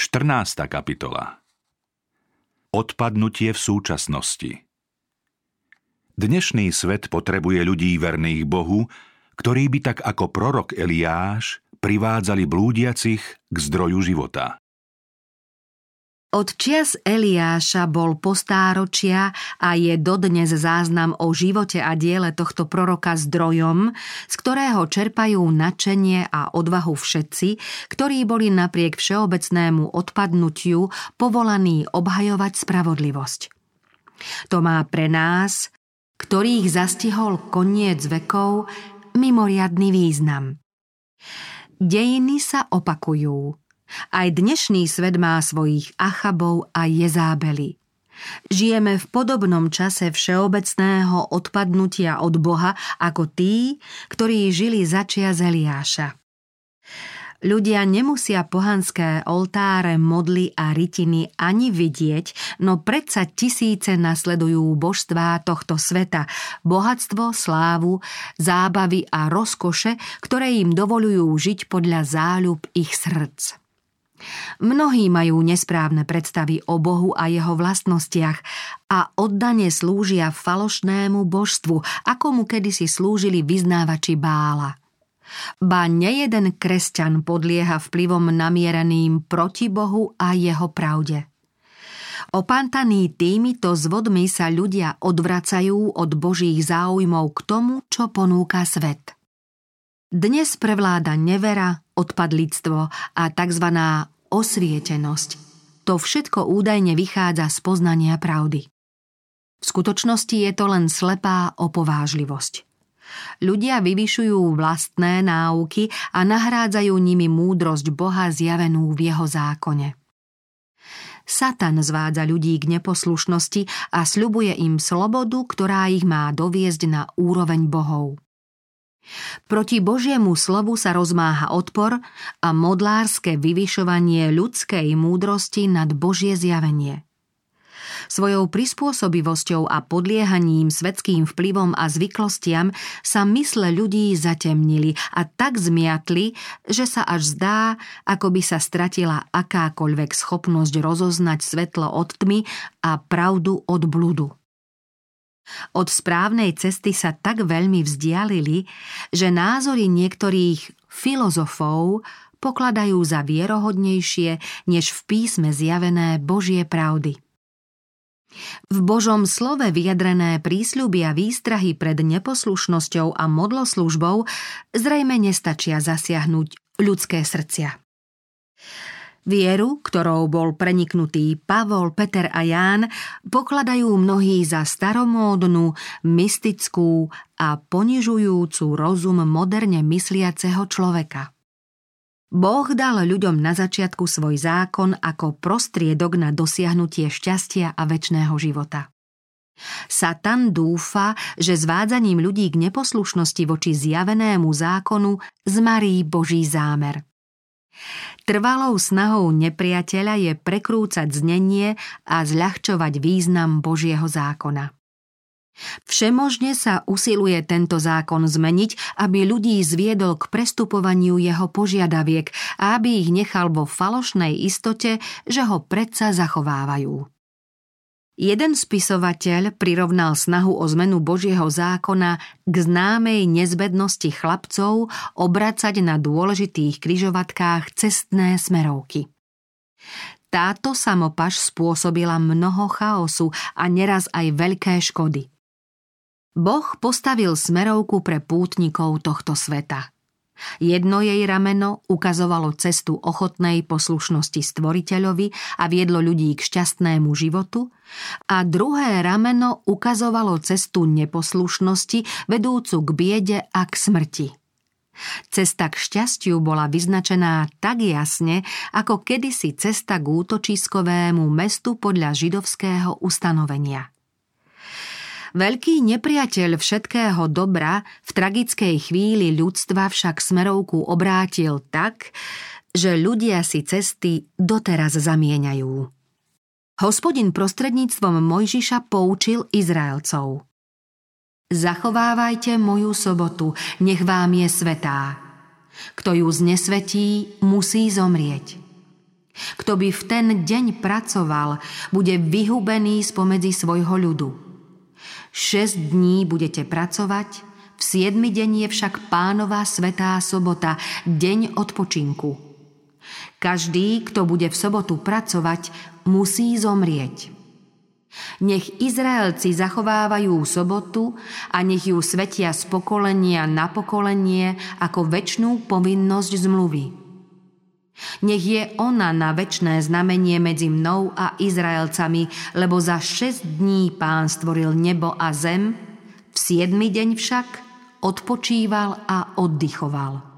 14. kapitola Odpadnutie v súčasnosti Dnešný svet potrebuje ľudí verných Bohu, ktorí by tak ako prorok Eliáš privádzali blúdiacich k zdroju života. Od čias Eliáša bol postáročia a je dodnes záznam o živote a diele tohto proroka zdrojom, z ktorého čerpajú načenie a odvahu všetci, ktorí boli napriek všeobecnému odpadnutiu povolaní obhajovať spravodlivosť. To má pre nás, ktorých zastihol koniec vekov, mimoriadný význam. Dejiny sa opakujú, aj dnešný svet má svojich Achabov a Jezábeli. Žijeme v podobnom čase všeobecného odpadnutia od Boha ako tí, ktorí žili začia Eliáša. Ľudia nemusia pohanské oltáre, modly a rytiny ani vidieť, no predsa tisíce nasledujú božstvá tohto sveta, bohatstvo, slávu, zábavy a rozkoše, ktoré im dovolujú žiť podľa záľub ich srdc. Mnohí majú nesprávne predstavy o Bohu a jeho vlastnostiach a oddane slúžia falošnému božstvu, ako mu kedysi slúžili vyznávači bála. Ba nejeden kresťan podlieha vplyvom namiereným proti Bohu a jeho pravde. Opantaní týmito zvodmi sa ľudia odvracajú od božích záujmov k tomu, čo ponúka svet. Dnes prevláda nevera, odpadlictvo a tzv. osvietenosť. To všetko údajne vychádza z poznania pravdy. V skutočnosti je to len slepá opovážlivosť. Ľudia vyvyšujú vlastné náuky a nahrádzajú nimi múdrosť Boha zjavenú v jeho zákone. Satan zvádza ľudí k neposlušnosti a sľubuje im slobodu, ktorá ich má doviesť na úroveň bohov. Proti Božiemu slovu sa rozmáha odpor a modlárske vyvyšovanie ľudskej múdrosti nad Božie zjavenie. Svojou prispôsobivosťou a podliehaním svetským vplyvom a zvyklostiam sa mysle ľudí zatemnili a tak zmiatli, že sa až zdá, ako by sa stratila akákoľvek schopnosť rozoznať svetlo od tmy a pravdu od bludu. Od správnej cesty sa tak veľmi vzdialili, že názory niektorých filozofov pokladajú za vierohodnejšie než v písme zjavené Božie pravdy. V Božom slove vyjadrené prísľuby a výstrahy pred neposlušnosťou a modloslužbou zrejme nestačia zasiahnuť ľudské srdcia. Vieru, ktorou bol preniknutý Pavol, Peter a Ján, pokladajú mnohí za staromódnu, mystickú a ponižujúcu rozum moderne mysliaceho človeka. Boh dal ľuďom na začiatku svoj zákon ako prostriedok na dosiahnutie šťastia a väčšného života. Satan dúfa, že zvádzaním ľudí k neposlušnosti voči zjavenému zákonu zmarí Boží zámer – Trvalou snahou nepriateľa je prekrúcať znenie a zľahčovať význam Božieho zákona. Všemožne sa usiluje tento zákon zmeniť, aby ľudí zviedol k prestupovaniu jeho požiadaviek a aby ich nechal vo falošnej istote, že ho predsa zachovávajú. Jeden spisovateľ prirovnal snahu o zmenu Božieho zákona k známej nezbednosti chlapcov obracať na dôležitých kryžovatkách cestné smerovky. Táto samopaš spôsobila mnoho chaosu a neraz aj veľké škody. Boh postavil smerovku pre pútnikov tohto sveta – Jedno jej rameno ukazovalo cestu ochotnej poslušnosti stvoriteľovi a viedlo ľudí k šťastnému životu a druhé rameno ukazovalo cestu neposlušnosti vedúcu k biede a k smrti. Cesta k šťastiu bola vyznačená tak jasne, ako kedysi cesta k útočiskovému mestu podľa židovského ustanovenia – Veľký nepriateľ všetkého dobra v tragickej chvíli ľudstva však smerovku obrátil tak, že ľudia si cesty doteraz zamieňajú. Hospodin prostredníctvom Mojžiša poučil Izraelcov. Zachovávajte moju sobotu, nech vám je svetá. Kto ju znesvetí, musí zomrieť. Kto by v ten deň pracoval, bude vyhubený spomedzi svojho ľudu. Šesť dní budete pracovať, v siedmy deň je však pánová svetá sobota, deň odpočinku. Každý, kto bude v sobotu pracovať, musí zomrieť. Nech Izraelci zachovávajú sobotu a nech ju svetia z pokolenia na pokolenie ako väčšnú povinnosť zmluvy. Nech je ona na väčšné znamenie medzi mnou a Izraelcami, lebo za šesť dní pán stvoril nebo a zem, v siedmy deň však odpočíval a oddychoval.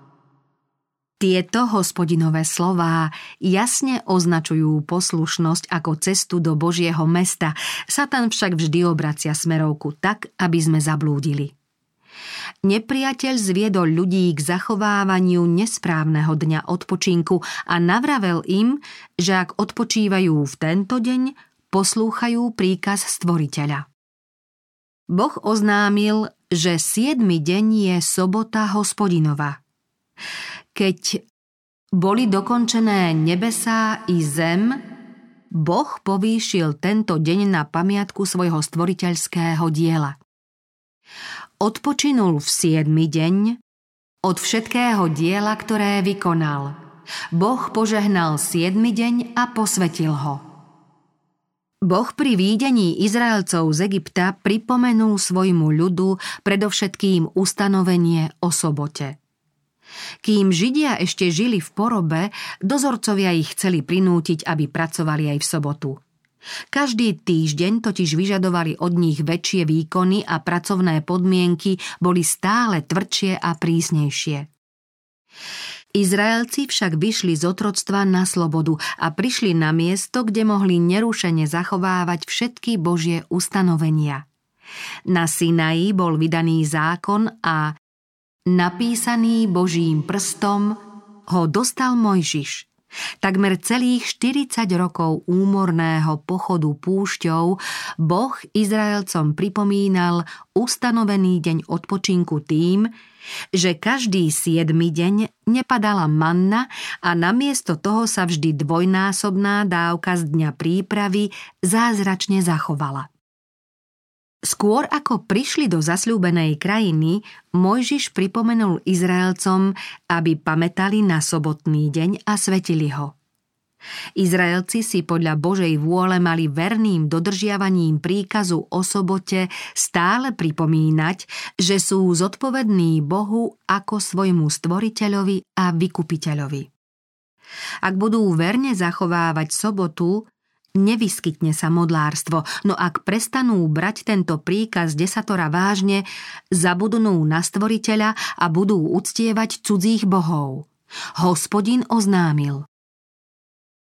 Tieto hospodinové slová jasne označujú poslušnosť ako cestu do Božieho mesta, Satan však vždy obracia smerovku tak, aby sme zablúdili. Nepriateľ zviedol ľudí k zachovávaniu nesprávneho dňa odpočinku a navravel im, že ak odpočívajú v tento deň, poslúchajú príkaz stvoriteľa. Boh oznámil, že siedmy deň je sobota hospodinova. Keď boli dokončené nebesá i zem, Boh povýšil tento deň na pamiatku svojho stvoriteľského diela. Odpočinul v siedmy deň od všetkého diela, ktoré vykonal. Boh požehnal siedmy deň a posvetil ho. Boh pri výdení Izraelcov z Egypta pripomenul svojmu ľudu predovšetkým ustanovenie o sobote – kým Židia ešte žili v porobe, dozorcovia ich chceli prinútiť, aby pracovali aj v sobotu. Každý týždeň totiž vyžadovali od nich väčšie výkony a pracovné podmienky boli stále tvrdšie a prísnejšie. Izraelci však vyšli z otroctva na slobodu a prišli na miesto, kde mohli nerušene zachovávať všetky Božie ustanovenia. Na Sinaji bol vydaný zákon a Napísaný Božím prstom ho dostal Mojžiš. Takmer celých 40 rokov úmorného pochodu púšťou Boh Izraelcom pripomínal ustanovený deň odpočinku tým, že každý siedmy deň nepadala manna a namiesto toho sa vždy dvojnásobná dávka z dňa prípravy zázračne zachovala. Skôr ako prišli do zasľúbenej krajiny, Mojžiš pripomenul Izraelcom, aby pamätali na sobotný deň a svetili ho. Izraelci si podľa Božej vôle mali verným dodržiavaním príkazu o sobote stále pripomínať, že sú zodpovední Bohu ako svojmu stvoriteľovi a vykupiteľovi. Ak budú verne zachovávať sobotu, nevyskytne sa modlárstvo, no ak prestanú brať tento príkaz desatora vážne, zabudnú na stvoriteľa a budú uctievať cudzích bohov. Hospodin oznámil.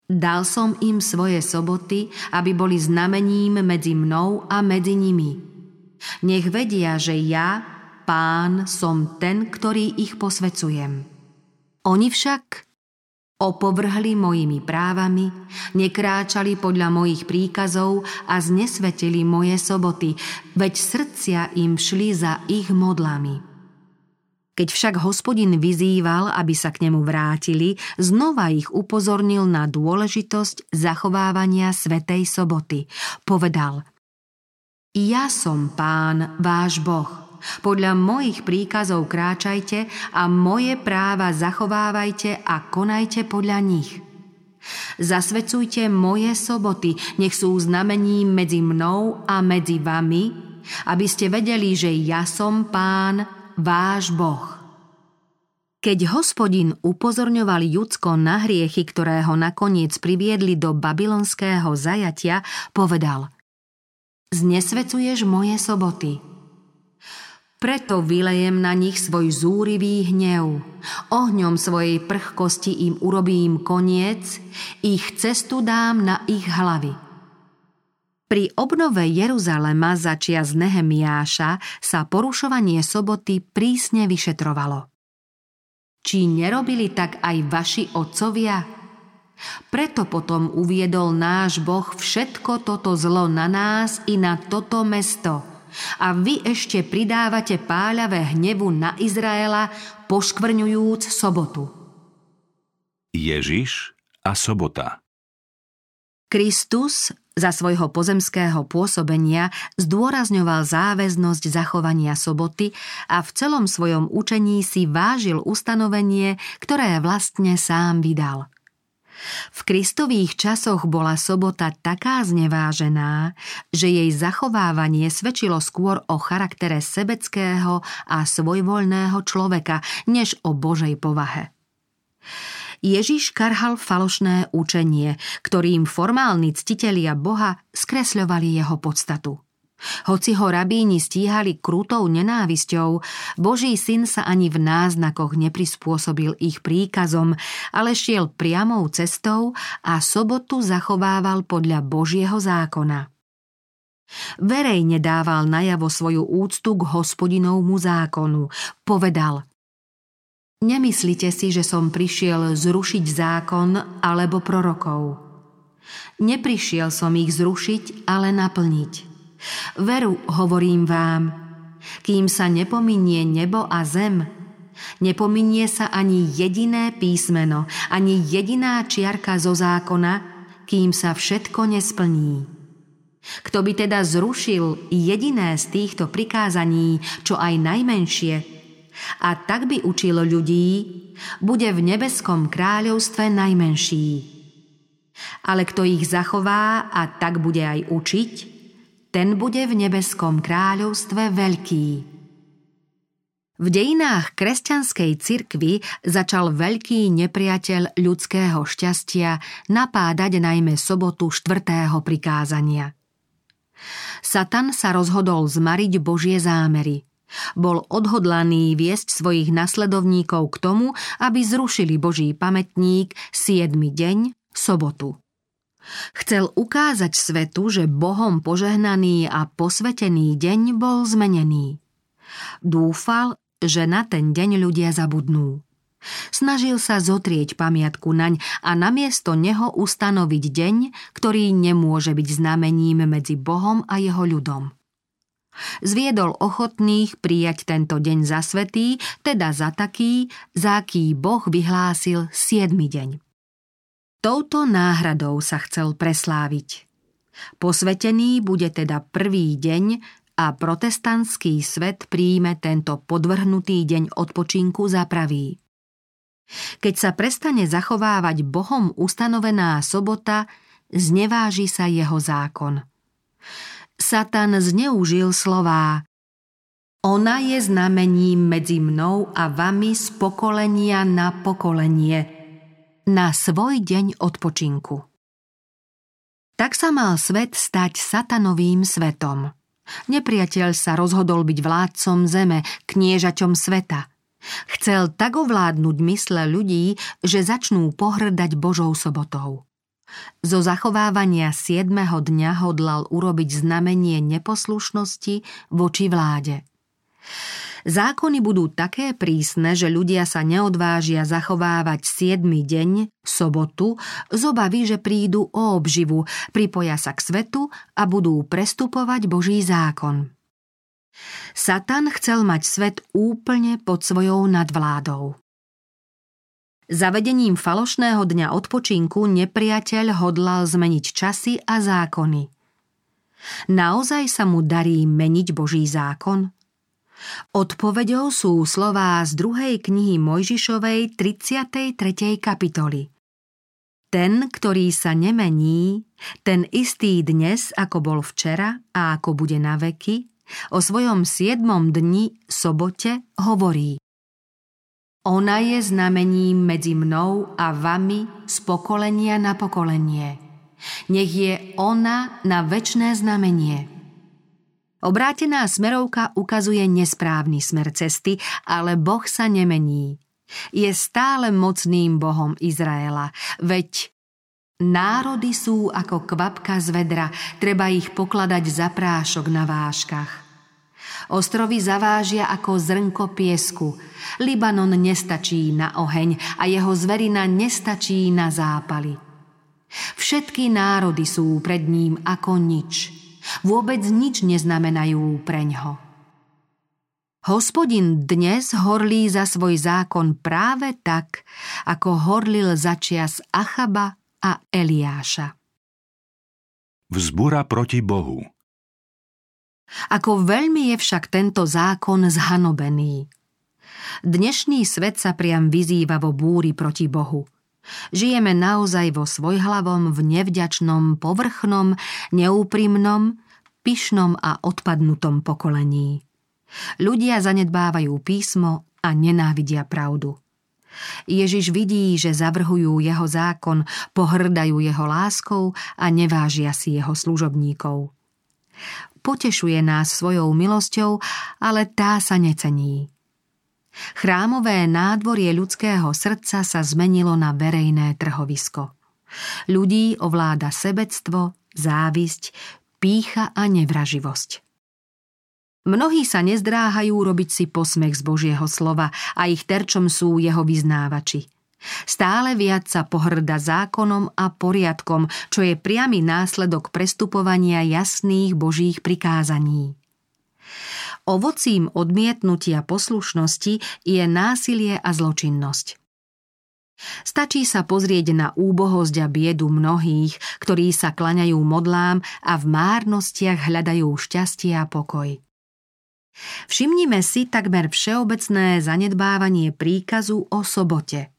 Dal som im svoje soboty, aby boli znamením medzi mnou a medzi nimi. Nech vedia, že ja, pán, som ten, ktorý ich posvecujem. Oni však Opovrhli mojimi právami, nekráčali podľa mojich príkazov a znesvetili moje soboty, veď srdcia im šli za ich modlami. Keď však hospodin vyzýval, aby sa k nemu vrátili, znova ich upozornil na dôležitosť zachovávania Svetej soboty. Povedal, Ja som pán, váš Boh, podľa mojich príkazov kráčajte a moje práva zachovávajte a konajte podľa nich. Zasvecujte moje soboty, nech sú znamením medzi mnou a medzi vami, aby ste vedeli, že ja som pán, váš Boh. Keď hospodin upozorňoval Judsko na hriechy, ktoré ho nakoniec priviedli do babylonského zajatia, povedal Znesvecuješ moje soboty – preto vylejem na nich svoj zúrivý hnev. Ohňom svojej prchkosti im urobím koniec, ich cestu dám na ich hlavy. Pri obnove Jeruzalema začia z Nehemiáša sa porušovanie soboty prísne vyšetrovalo. Či nerobili tak aj vaši otcovia? Preto potom uviedol náš Boh všetko toto zlo na nás i na toto mesto – a vy ešte pridávate páľavé hnevu na Izraela, poškvrňujúc sobotu. Ježiš a sobota Kristus za svojho pozemského pôsobenia zdôrazňoval záväznosť zachovania soboty a v celom svojom učení si vážil ustanovenie, ktoré vlastne sám vydal. V kristových časoch bola sobota taká znevážená, že jej zachovávanie svedčilo skôr o charaktere sebeckého a svojvoľného človeka, než o Božej povahe. Ježiš karhal falošné učenie, ktorým formálni ctitelia Boha skresľovali jeho podstatu. Hoci ho rabíni stíhali krútou nenávisťou, Boží syn sa ani v náznakoch neprispôsobil ich príkazom, ale šiel priamou cestou a sobotu zachovával podľa Božieho zákona. Verejne dával najavo svoju úctu k hospodinovmu zákonu. Povedal – Nemyslite si, že som prišiel zrušiť zákon alebo prorokov. Neprišiel som ich zrušiť, ale naplniť. Veru, hovorím vám, kým sa nepominie nebo a zem, nepominie sa ani jediné písmeno, ani jediná čiarka zo zákona, kým sa všetko nesplní. Kto by teda zrušil jediné z týchto prikázaní, čo aj najmenšie, a tak by učil ľudí, bude v nebeskom kráľovstve najmenší. Ale kto ich zachová a tak bude aj učiť, ten bude v nebeskom kráľovstve veľký. V dejinách kresťanskej cirkvy začal veľký nepriateľ ľudského šťastia napádať najmä sobotu štvrtého prikázania. Satan sa rozhodol zmariť Božie zámery – bol odhodlaný viesť svojich nasledovníkov k tomu, aby zrušili Boží pamätník 7. deň, sobotu. Chcel ukázať svetu, že Bohom požehnaný a posvetený deň bol zmenený. Dúfal, že na ten deň ľudia zabudnú. Snažil sa zotrieť pamiatku naň a namiesto neho ustanoviť deň, ktorý nemôže byť znamením medzi Bohom a jeho ľudom. Zviedol ochotných prijať tento deň za svetý, teda za taký, za aký Boh vyhlásil siedmy deň. Touto náhradou sa chcel presláviť. Posvetený bude teda prvý deň a protestantský svet príjme tento podvrhnutý deň odpočinku za pravý. Keď sa prestane zachovávať Bohom ustanovená sobota, zneváži sa jeho zákon. Satan zneužil slová Ona je znamením medzi mnou a vami z pokolenia na pokolenie, na svoj deň odpočinku. Tak sa mal svet stať satanovým svetom. Nepriateľ sa rozhodol byť vládcom zeme, kniežaťom sveta. Chcel tak ovládnuť mysle ľudí, že začnú pohrdať Božou sobotou. Zo zachovávania siedmeho dňa hodlal urobiť znamenie neposlušnosti voči vláde. Zákony budú také prísne, že ľudia sa neodvážia zachovávať siedmy deň, sobotu, z obavy, že prídu o obživu, pripoja sa k svetu a budú prestupovať Boží zákon. Satan chcel mať svet úplne pod svojou nadvládou. Zavedením falošného dňa odpočinku nepriateľ hodlal zmeniť časy a zákony. Naozaj sa mu darí meniť Boží zákon? Odpovedou sú slová z druhej knihy Mojžišovej 33. kapitoly. Ten, ktorý sa nemení, ten istý dnes, ako bol včera a ako bude na veky, o svojom siedmom dni, sobote, hovorí. Ona je znamením medzi mnou a vami z pokolenia na pokolenie. Nech je ona na väčšné znamenie. Obrátená smerovka ukazuje nesprávny smer cesty, ale Boh sa nemení. Je stále mocným Bohom Izraela, veď národy sú ako kvapka z vedra, treba ich pokladať za prášok na váškach. Ostrovy zavážia ako zrnko piesku. Libanon nestačí na oheň a jeho zverina nestačí na zápaly. Všetky národy sú pred ním ako nič. Vôbec nič neznamenajú preňho. Hospodin dnes horlí za svoj zákon práve tak, ako horlil začias Achaba a Eliáša. Vzbura proti Bohu. Ako veľmi je však tento zákon zhanobený. Dnešný svet sa priam vyzýva vo búri proti Bohu. Žijeme naozaj vo svojhlavom, v nevďačnom, povrchnom, neúprimnom, pyšnom a odpadnutom pokolení. Ľudia zanedbávajú písmo a nenávidia pravdu. Ježiš vidí, že zavrhujú jeho zákon, pohrdajú jeho láskou a nevážia si jeho služobníkov. Potešuje nás svojou milosťou, ale tá sa necení. Chrámové nádvorie ľudského srdca sa zmenilo na verejné trhovisko. Ľudí ovláda sebectvo, závisť, pícha a nevraživosť. Mnohí sa nezdráhajú robiť si posmech z Božieho slova a ich terčom sú jeho vyznávači. Stále viac sa pohrda zákonom a poriadkom, čo je priamy následok prestupovania jasných Božích prikázaní. Ovocím odmietnutia poslušnosti je násilie a zločinnosť. Stačí sa pozrieť na úbohosť a biedu mnohých, ktorí sa klaňajú modlám a v márnostiach hľadajú šťastie a pokoj. Všimnime si takmer všeobecné zanedbávanie príkazu o sobote.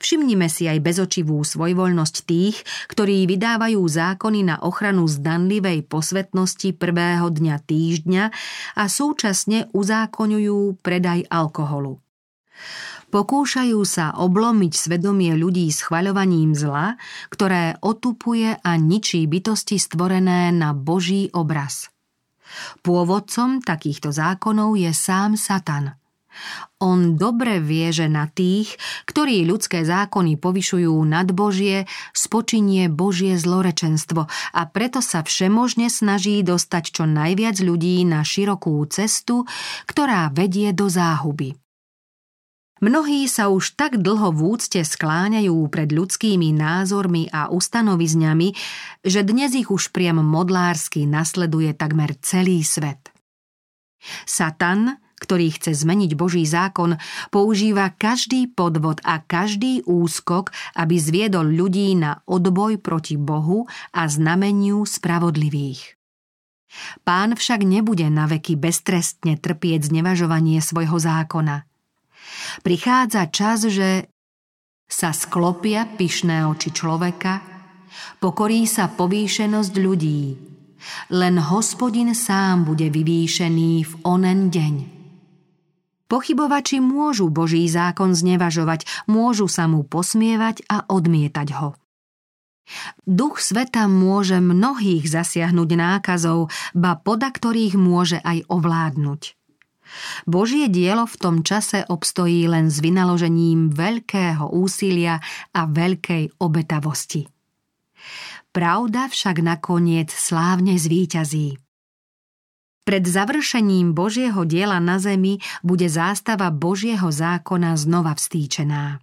Všimnime si aj bezočivú svojvoľnosť tých, ktorí vydávajú zákony na ochranu zdanlivej posvetnosti prvého dňa týždňa a súčasne uzákonujú predaj alkoholu. Pokúšajú sa oblomiť svedomie ľudí schvaľovaním zla, ktoré otupuje a ničí bytosti stvorené na Boží obraz. Pôvodcom takýchto zákonov je sám Satan. On dobre vie, že na tých, ktorí ľudské zákony povyšujú nad Božie, spočinie Božie zlorečenstvo a preto sa všemožne snaží dostať čo najviac ľudí na širokú cestu, ktorá vedie do záhuby. Mnohí sa už tak dlho v úcte skláňajú pred ľudskými názormi a ustanovizňami, že dnes ich už priam modlársky nasleduje takmer celý svet. Satan, ktorý chce zmeniť Boží zákon, používa každý podvod a každý úskok, aby zviedol ľudí na odboj proti Bohu a znameniu spravodlivých. Pán však nebude na veky beztrestne trpieť znevažovanie svojho zákona – Prichádza čas, že sa sklopia pyšné oči človeka, pokorí sa povýšenosť ľudí. Len hospodin sám bude vyvýšený v onen deň. Pochybovači môžu Boží zákon znevažovať, môžu sa mu posmievať a odmietať ho. Duch sveta môže mnohých zasiahnuť nákazov, ba poda ktorých môže aj ovládnuť. Božie dielo v tom čase obstojí len s vynaložením veľkého úsilia a veľkej obetavosti. Pravda však nakoniec slávne zvíťazí. Pred završením Božieho diela na zemi bude zástava Božieho zákona znova vstýčená.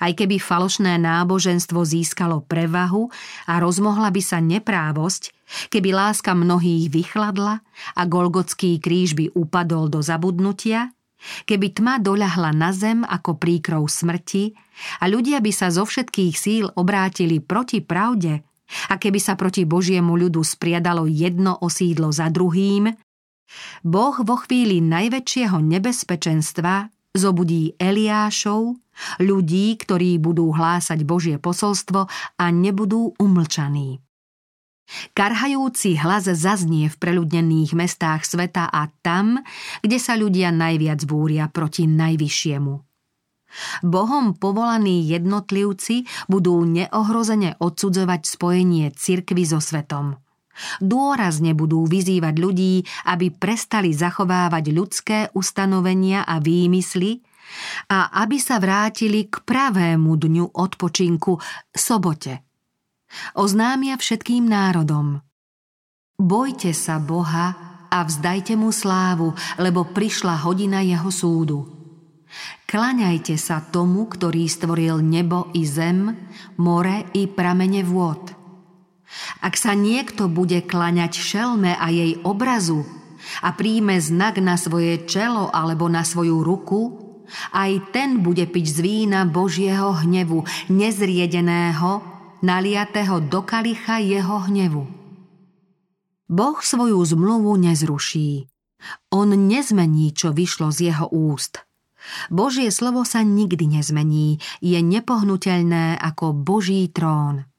Aj keby falošné náboženstvo získalo prevahu a rozmohla by sa neprávosť, keby láska mnohých vychladla a Golgotský kríž by upadol do zabudnutia, keby tma doľahla na zem ako príkrov smrti a ľudia by sa zo všetkých síl obrátili proti pravde a keby sa proti Božiemu ľudu spriadalo jedno osídlo za druhým, Boh vo chvíli najväčšieho nebezpečenstva zobudí Eliášov, ľudí, ktorí budú hlásať Božie posolstvo a nebudú umlčaní. Karhajúci hlas zaznie v preľudnených mestách sveta a tam, kde sa ľudia najviac búria proti najvyššiemu. Bohom povolaní jednotlivci budú neohrozene odsudzovať spojenie cirkvy so svetom. Dôrazne budú vyzývať ľudí, aby prestali zachovávať ľudské ustanovenia a výmysly a aby sa vrátili k pravému dňu odpočinku, sobote. Oznámia všetkým národom. Bojte sa Boha a vzdajte mu slávu, lebo prišla hodina jeho súdu. Klaňajte sa tomu, ktorý stvoril nebo i zem, more i pramene vôd ak sa niekto bude klaňať šelme a jej obrazu a príjme znak na svoje čelo alebo na svoju ruku, aj ten bude piť z vína Božieho hnevu, nezriedeného naliatého do kalicha jeho hnevu. Boh svoju zmluvu nezruší. On nezmení, čo vyšlo z jeho úst. Božie slovo sa nikdy nezmení, je nepohnutelné ako Boží trón.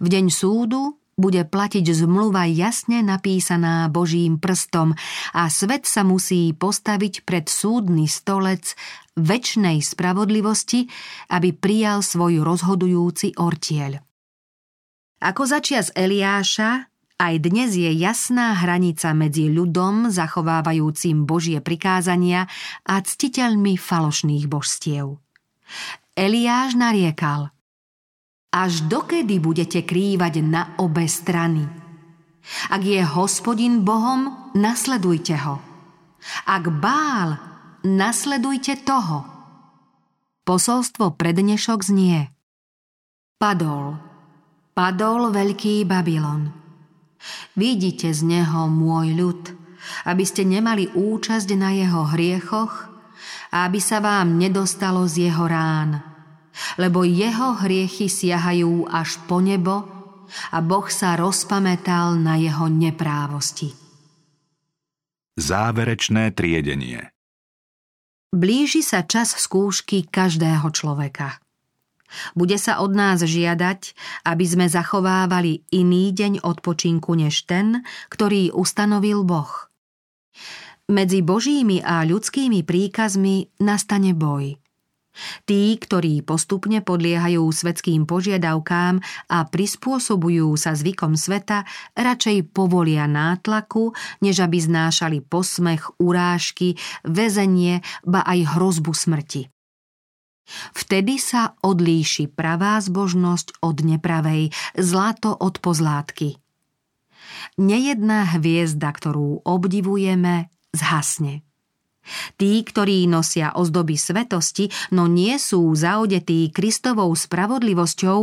V deň súdu bude platiť zmluva jasne napísaná Božím prstom a svet sa musí postaviť pred súdny stolec väčšnej spravodlivosti, aby prijal svoj rozhodujúci ortieľ. Ako začias Eliáša, aj dnes je jasná hranica medzi ľudom zachovávajúcim Božie prikázania a ctiteľmi falošných božstiev. Eliáš nariekal – až dokedy budete krývať na obe strany? Ak je hospodin Bohom, nasledujte ho. Ak bál, nasledujte toho. Posolstvo prednešok znie. Padol, padol veľký Babylon. Vidíte z neho môj ľud, aby ste nemali účasť na jeho hriechoch a aby sa vám nedostalo z jeho rán lebo jeho hriechy siahajú až po nebo a Boh sa rozpamätal na jeho neprávosti. Záverečné triedenie Blíži sa čas skúšky každého človeka. Bude sa od nás žiadať, aby sme zachovávali iný deň odpočinku než ten, ktorý ustanovil Boh. Medzi Božími a ľudskými príkazmi nastane boj – Tí, ktorí postupne podliehajú svetským požiadavkám a prispôsobujú sa zvykom sveta, radšej povolia nátlaku, než aby znášali posmech, urážky, väzenie, ba aj hrozbu smrti. Vtedy sa odlíši pravá zbožnosť od nepravej, zlato od pozlátky. Nejedná hviezda, ktorú obdivujeme, zhasne. Tí, ktorí nosia ozdoby svetosti, no nie sú zaodetí Kristovou spravodlivosťou,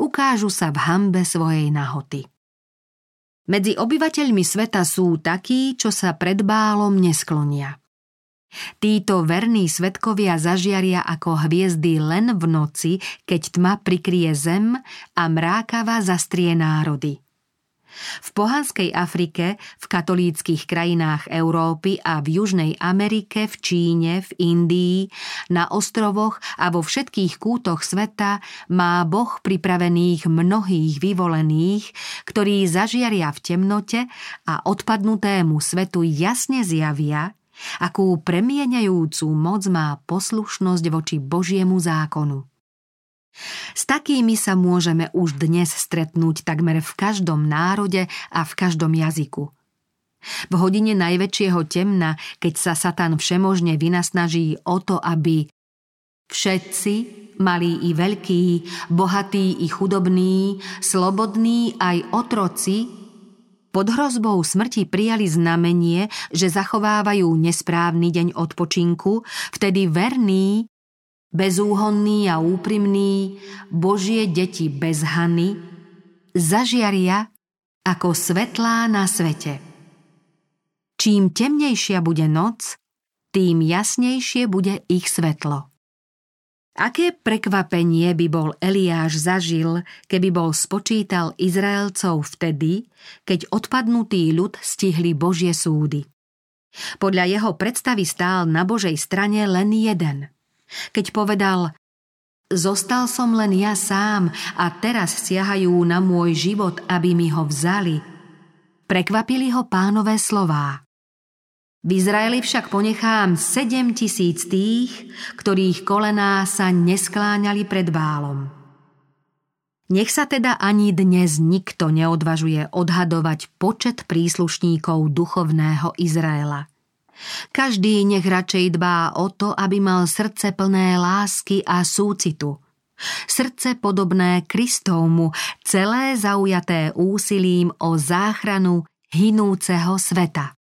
ukážu sa v hambe svojej nahoty. Medzi obyvateľmi sveta sú takí, čo sa pred bálom nesklonia. Títo verní svetkovia zažiaria ako hviezdy len v noci, keď tma prikrie zem a mrákava zastrie národy. V pohanskej Afrike, v katolíckých krajinách Európy a v Južnej Amerike, v Číne, v Indii, na ostrovoch a vo všetkých kútoch sveta má Boh pripravených mnohých vyvolených, ktorí zažiaria v temnote a odpadnutému svetu jasne zjavia, akú premieňajúcu moc má poslušnosť voči Božiemu zákonu. S takými sa môžeme už dnes stretnúť takmer v každom národe a v každom jazyku. V hodine najväčšieho temna, keď sa Satan všemožne vynasnaží o to, aby všetci, malí i veľkí, bohatí i chudobní, slobodní aj otroci, pod hrozbou smrti prijali znamenie, že zachovávajú nesprávny deň odpočinku, vtedy verní bezúhonný a úprimný, Božie deti bez hany, zažiaria ako svetlá na svete. Čím temnejšia bude noc, tým jasnejšie bude ich svetlo. Aké prekvapenie by bol Eliáš zažil, keby bol spočítal Izraelcov vtedy, keď odpadnutý ľud stihli Božie súdy. Podľa jeho predstavy stál na Božej strane len jeden – keď povedal Zostal som len ja sám a teraz siahajú na môj život, aby mi ho vzali. Prekvapili ho pánové slová. V Izraeli však ponechám sedem tisíc tých, ktorých kolená sa neskláňali pred bálom. Nech sa teda ani dnes nikto neodvažuje odhadovať počet príslušníkov duchovného Izraela – každý nech radšej dbá o to, aby mal srdce plné lásky a súcitu. Srdce podobné Kristovmu, celé zaujaté úsilím o záchranu hinúceho sveta.